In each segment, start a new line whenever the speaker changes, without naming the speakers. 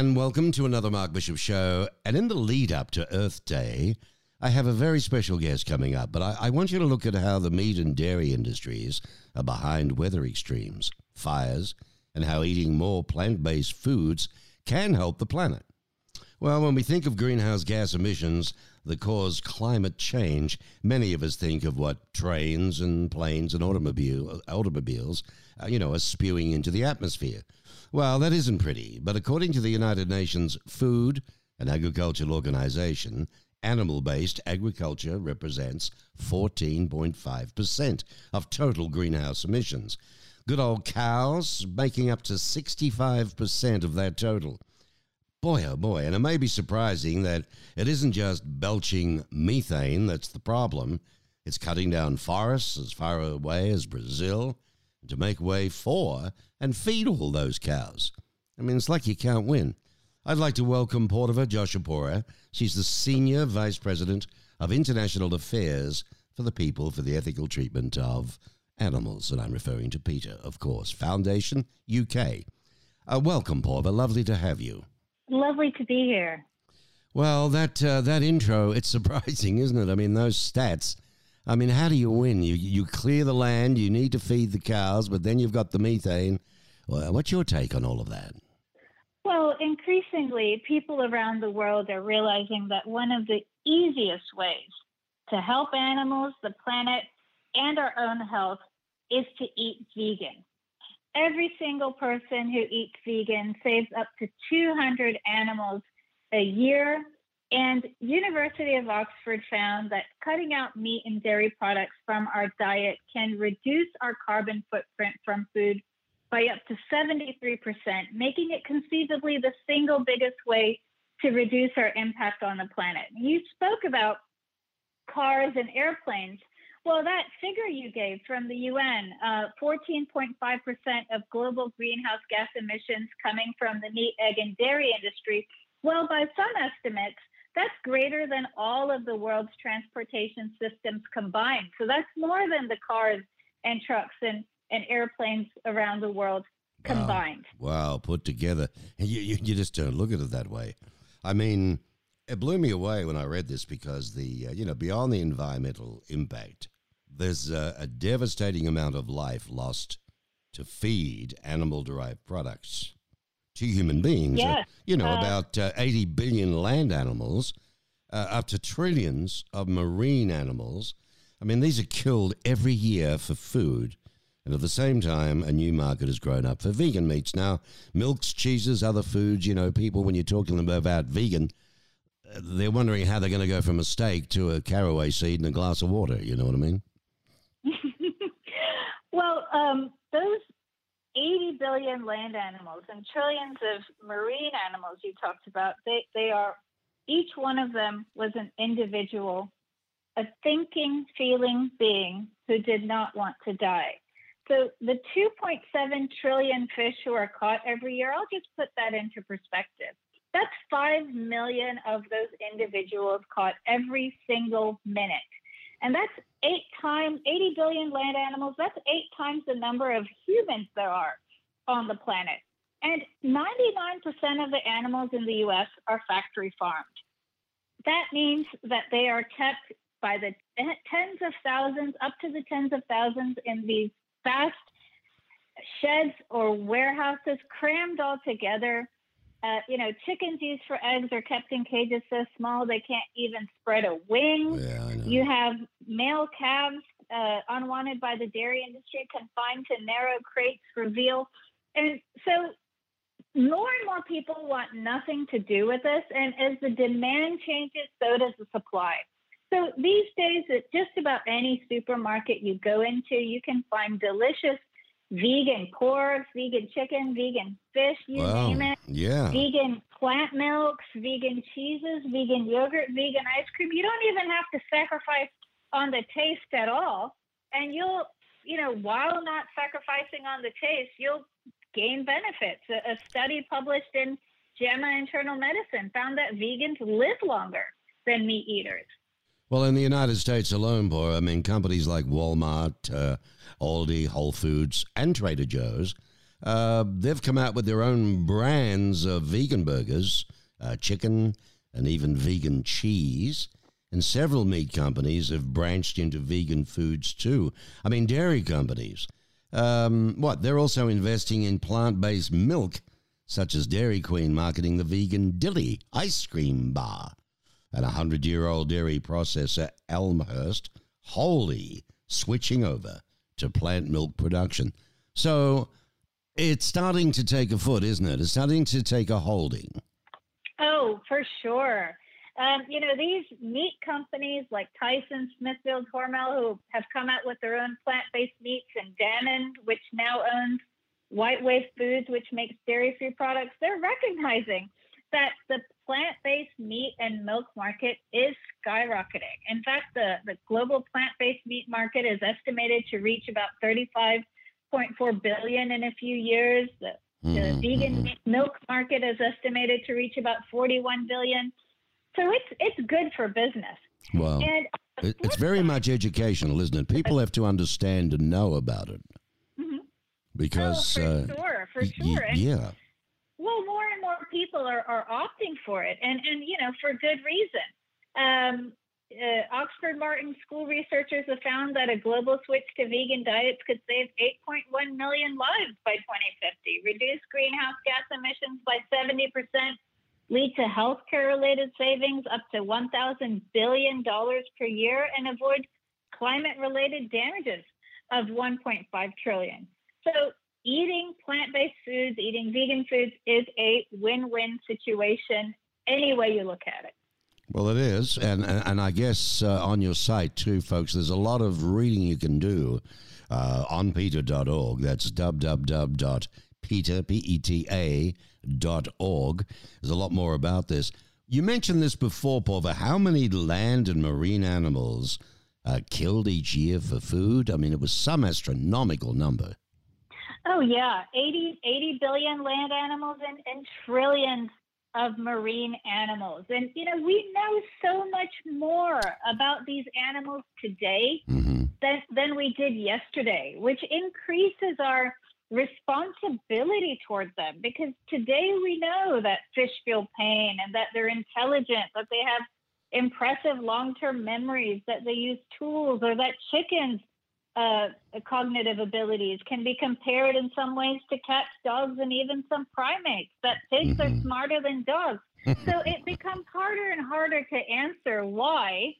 And welcome to another Mark Bishop show. And in the lead up to Earth Day, I have a very special guest coming up, but I, I, want you to look at how the meat and dairy industries are behind weather extremes, fires, and how eating more plant based foods can help the planet. Well, when we think of greenhouse gas emissions that cause climate change, many of us think of what trains and planes and automobile, automobiles, uh, you know, are spewing into the atmosphere. Well, that isn't pretty, but according to the United Nations Food and Agricultural Organization, animal based agriculture represents 14.5% of total greenhouse emissions. Good old cows making up to 65% of that total. Boy, oh boy, and it may be surprising that it isn't just belching methane that's the problem. It's cutting down forests as far away as Brazil to make way for and feed all those cows. I mean, it's like you can't win. I'd like to welcome Poorva Joshipura. She's the Senior Vice President of International Affairs for the People for the Ethical Treatment of Animals. And I'm referring to PETA, of course, Foundation UK. Uh, welcome, Poorva. Lovely to have you.
Lovely to be here.
Well, that uh, that intro, it's surprising, isn't it? I mean, those stats. I mean, how do you win? You you clear the land, you need to feed the cows, but then you've got the methane. Well, what's your take on all of that?
Well, increasingly, people around the world are realizing that one of the easiest ways to help animals, the planet, and our own health is to eat vegan every single person who eats vegan saves up to 200 animals a year. And University of Oxford found that cutting out meat and dairy products from our diet can reduce our carbon footprint from food by up to 73%, making it conceivably the single biggest way to reduce our impact on the planet. You spoke about cars and airplanes. Well, that figure you gave from the UN, uh, 14.5% of global greenhouse gas emissions coming from the meat, egg, and dairy industry. Well, by some estimates, that's greater than all of the world's transportation systems combined. So that's more than the cars and trucks and, and airplanes around the world combined.
Wow, wow put together. You, you, you just don't look at it that way. I mean, it blew me away when I read this because the uh, you know beyond the environmental impact, there's a, a devastating amount of life lost to feed animal-derived products to human beings.
Yes.
Uh, you know,
uh,
about uh, 80 billion land animals, uh, up to trillions of marine animals. I mean, these are killed every year for food. And at the same time, a new market has grown up for vegan meats. Now, milks, cheeses, other foods, you know, people, when you're talking about vegan, they're wondering how they're going to go from a steak to a caraway seed and a glass of water. You know what I mean?
well, um, those 80 billion land animals and trillions of marine animals you talked about, they, they are, each one of them was an individual, a thinking, feeling being who did not want to die. So the 2.7 trillion fish who are caught every year, I'll just put that into perspective. That's 5 million of those individuals caught every single minute. And that's eight times, 80 billion land animals, that's eight times the number of humans there are on the planet. And 99% of the animals in the US are factory farmed. That means that they are kept by the tens of thousands, up to the tens of thousands in these vast sheds or warehouses crammed all together uh, you know, chickens used for eggs are kept in cages so small they can't even spread a wing.
Yeah,
you have male calves uh, unwanted by the dairy industry confined to narrow crates for veal. And so more and more people want nothing to do with this. And as the demand changes, so does the supply. So these days, at just about any supermarket you go into, you can find delicious vegan pork, vegan chicken, vegan fish, you
wow.
name it.
Yeah.
Vegan plant milks, vegan cheeses, vegan yogurt, vegan ice cream. You don't even have to sacrifice on the taste at all. And you'll, you know, while not sacrificing on the taste, you'll gain benefits. A, a study published in JAMA Internal Medicine found that vegans live longer than meat eaters.
Well, in the United States alone, boy, I mean, companies like Walmart, uh, Aldi, Whole Foods, and Trader Joe's Uh, they've come out with their own brands of vegan burgers, uh, chicken, and even vegan cheese. And several meat companies have branched into vegan foods too. I mean, dairy companies. Um, what? They're also investing in plant based milk, such as Dairy Queen marketing the vegan Dilly ice cream bar. And a 100 year old dairy processor, Elmhurst, wholly switching over to plant milk production. So it's starting to take a foot, isn't it? It's starting to take a holding.
Oh, for sure. Um, you know, these meat companies like Tyson, Smithfield, Hormel, who have come out with their own plant based meats, and Dannon, which now owns White Wave Foods, which makes dairy free products, they're recognizing that the plant based meat and milk market is skyrocketing. In fact, the, the global plant based meat market is estimated to reach about 35.4 billion in a few years. The, the mm-hmm. vegan mm-hmm. milk market is estimated to reach about 41 billion. So it's it's good for business.
Well, and it's very much educational, isn't it? People have to understand and know about it. Mm-hmm. Because
oh, for uh, sure, for sure.
Y- yeah.
Well, more and more people are, are opting for it, and and you know for good reason. Um, uh, Oxford Martin School researchers have found that a global switch to vegan diets could save 8.1 million lives by 2050, reduce greenhouse gas emissions by 70 percent lead to healthcare related savings up to $1,000 billion per year and avoid climate related damages of 1.5 trillion. So eating plant-based foods, eating vegan foods is a win-win situation any way you look at it.
Well, it is, and and I guess uh, on your site too, folks. There's a lot of reading you can do uh, on PETA.org. That's www.peta p e t a dot org. There's a lot more about this. You mentioned this before, Poorva. How many land and marine animals are killed each year for food? I mean, it was some astronomical number.
Oh, yeah. 80, 80 billion land animals and, and trillions of marine animals. And, you know, we know so much more about these animals today mm-hmm. than, than we did yesterday, which increases our responsibility towards them because today we know that fish feel pain and that they're intelligent, that they have impressive long term memories, that they use tools, or that chickens' uh, cognitive abilities can be compared in some ways to cats, dogs, and even some primates, that pigs mm-hmm. are smarter than dogs. so it becomes harder and harder to answer why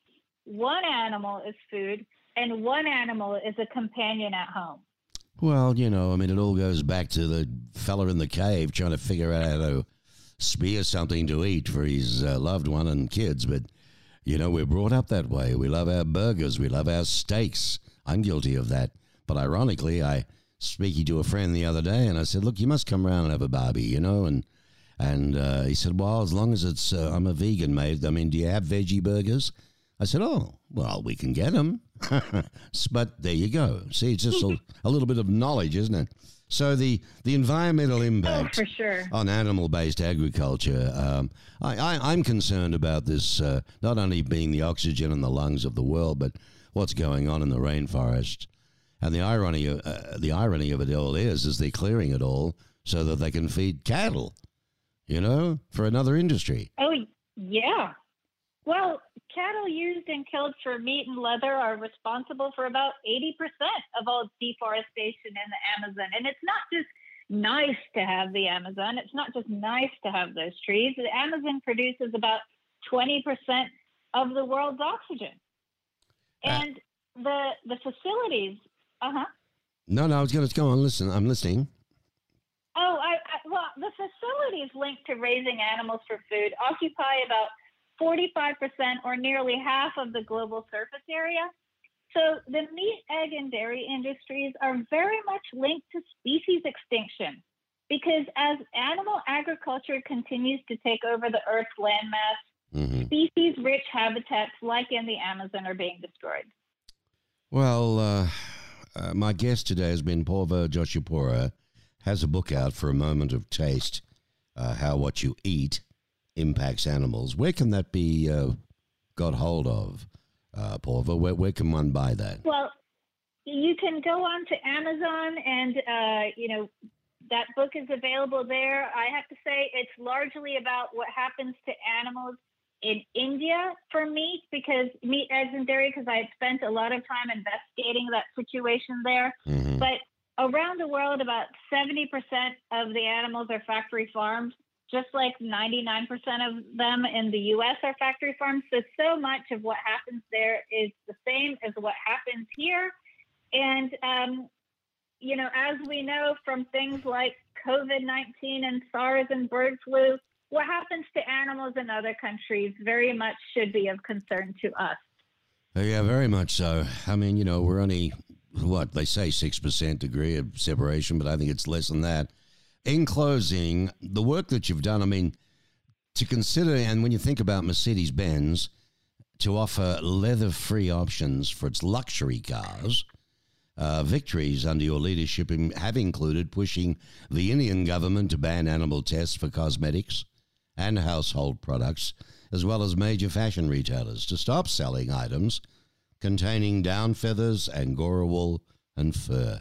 one animal is food and one animal is a companion at home.
Well, you know, I mean, it all goes back to the fella in the cave trying to figure out how to spear something to eat for his uh, loved one and kids. But, you know, we're brought up that way. We love our burgers, we love our steaks. I'm guilty of that. But ironically, I speaking to a friend the other day, and I said, "Look, you must come around and have a barbie," you know, and and uh, he said, "Well, as long as it's uh, I'm a vegan, mate. I mean, do you have veggie burgers?" I said, "Oh, well, we can get them." but there you go. See, it's just a, a, little bit of knowledge, isn't it? So the, the environmental impact
oh, sure.
on animal-based agriculture, um, I, am concerned about this uh, not only being the oxygen in the lungs of the world, but what's going on in the rainforest. And the irony, uh, the irony of it all is, is they're clearing it all so that they can feed cattle, you know, for another industry.
Oh, yeah. Well, cattle used and killed for meat and leather are responsible for about 80% of all deforestation in the Amazon. And it's not just nice to have the Amazon, it's not just nice to have those trees. The Amazon produces about 20% of the world's oxygen. Uh, and the the facilities, uh huh.
No, no, I was going to go on. Listen, I'm listening.
Oh, I, I, well, the facilities linked to raising animals for food occupy about 45% or nearly half of the global surface area. So the meat, egg, and dairy industries are very much linked to species extinction because as animal agriculture continues to take over the Earth's landmass, mm-hmm. species rich habitats like in the Amazon are being destroyed.
Well, uh, uh, my guest today has been Poorva Joshipura, has a book out for a moment of taste, uh, How What You Eat impacts animals. Where can that be uh, got hold of, uh, Poorva? Where, where can one buy that?
Well, you can go on to Amazon and, uh, you know, that book is available there. I have to say, it's largely about what happens to animals in India for meat because meat, eggs, and dairy, because I had spent a lot of time investigating that situation there. Mm-hmm. But around the world, about 70% of the animals are factory farmed, just like 99% of them in the US are factory farmed. So, so much of what happens there is the same as what happens here. And, um, you know, as we know from things like COVID 19 and SARS and bird flu, what happens to animals in other countries very much should be of concern to us.
Uh, yeah, very much so. I mean, you know, we're only, what, they say 6% degree of separation, but I think it's less than that. In closing, the work that you've done, I mean, to consider, and when you think about Mercedes Benz, to offer leather free options for its luxury cars, uh, victories under your leadership have included pushing the Indian government to ban animal tests for cosmetics and household products, as well as major fashion retailers, to stop selling items containing down feathers, angora wool, and fur.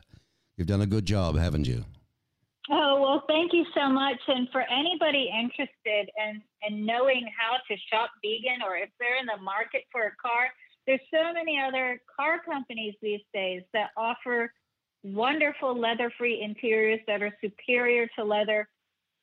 You've done a good job, haven't you?
Oh, well, thank you so much. And for anybody interested in, in knowing how to shop vegan or if they're in the market for a car, there's so many other car companies these days that offer wonderful leather free interiors that are superior to leather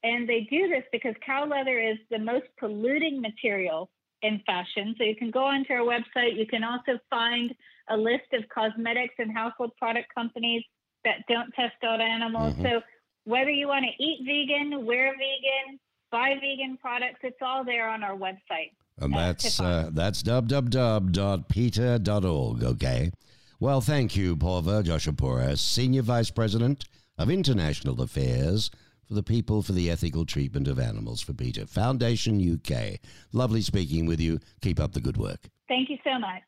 and they do this because cow leather is the most polluting material in fashion. So you can go onto our website. You can also find a list of cosmetics and household product companies that don't test out animals. Mm-hmm. So whether you want to eat vegan, wear vegan, buy vegan products, it's all there on our website.
And that's uh, that's www.peta.org. Okay. Well, thank you, Poorva Joshipura, Senior Vice President of International Affairs for the People for the Ethical Treatment of Animals for PETA Foundation UK. Lovely speaking with you. Keep up the good work.
Thank you so much.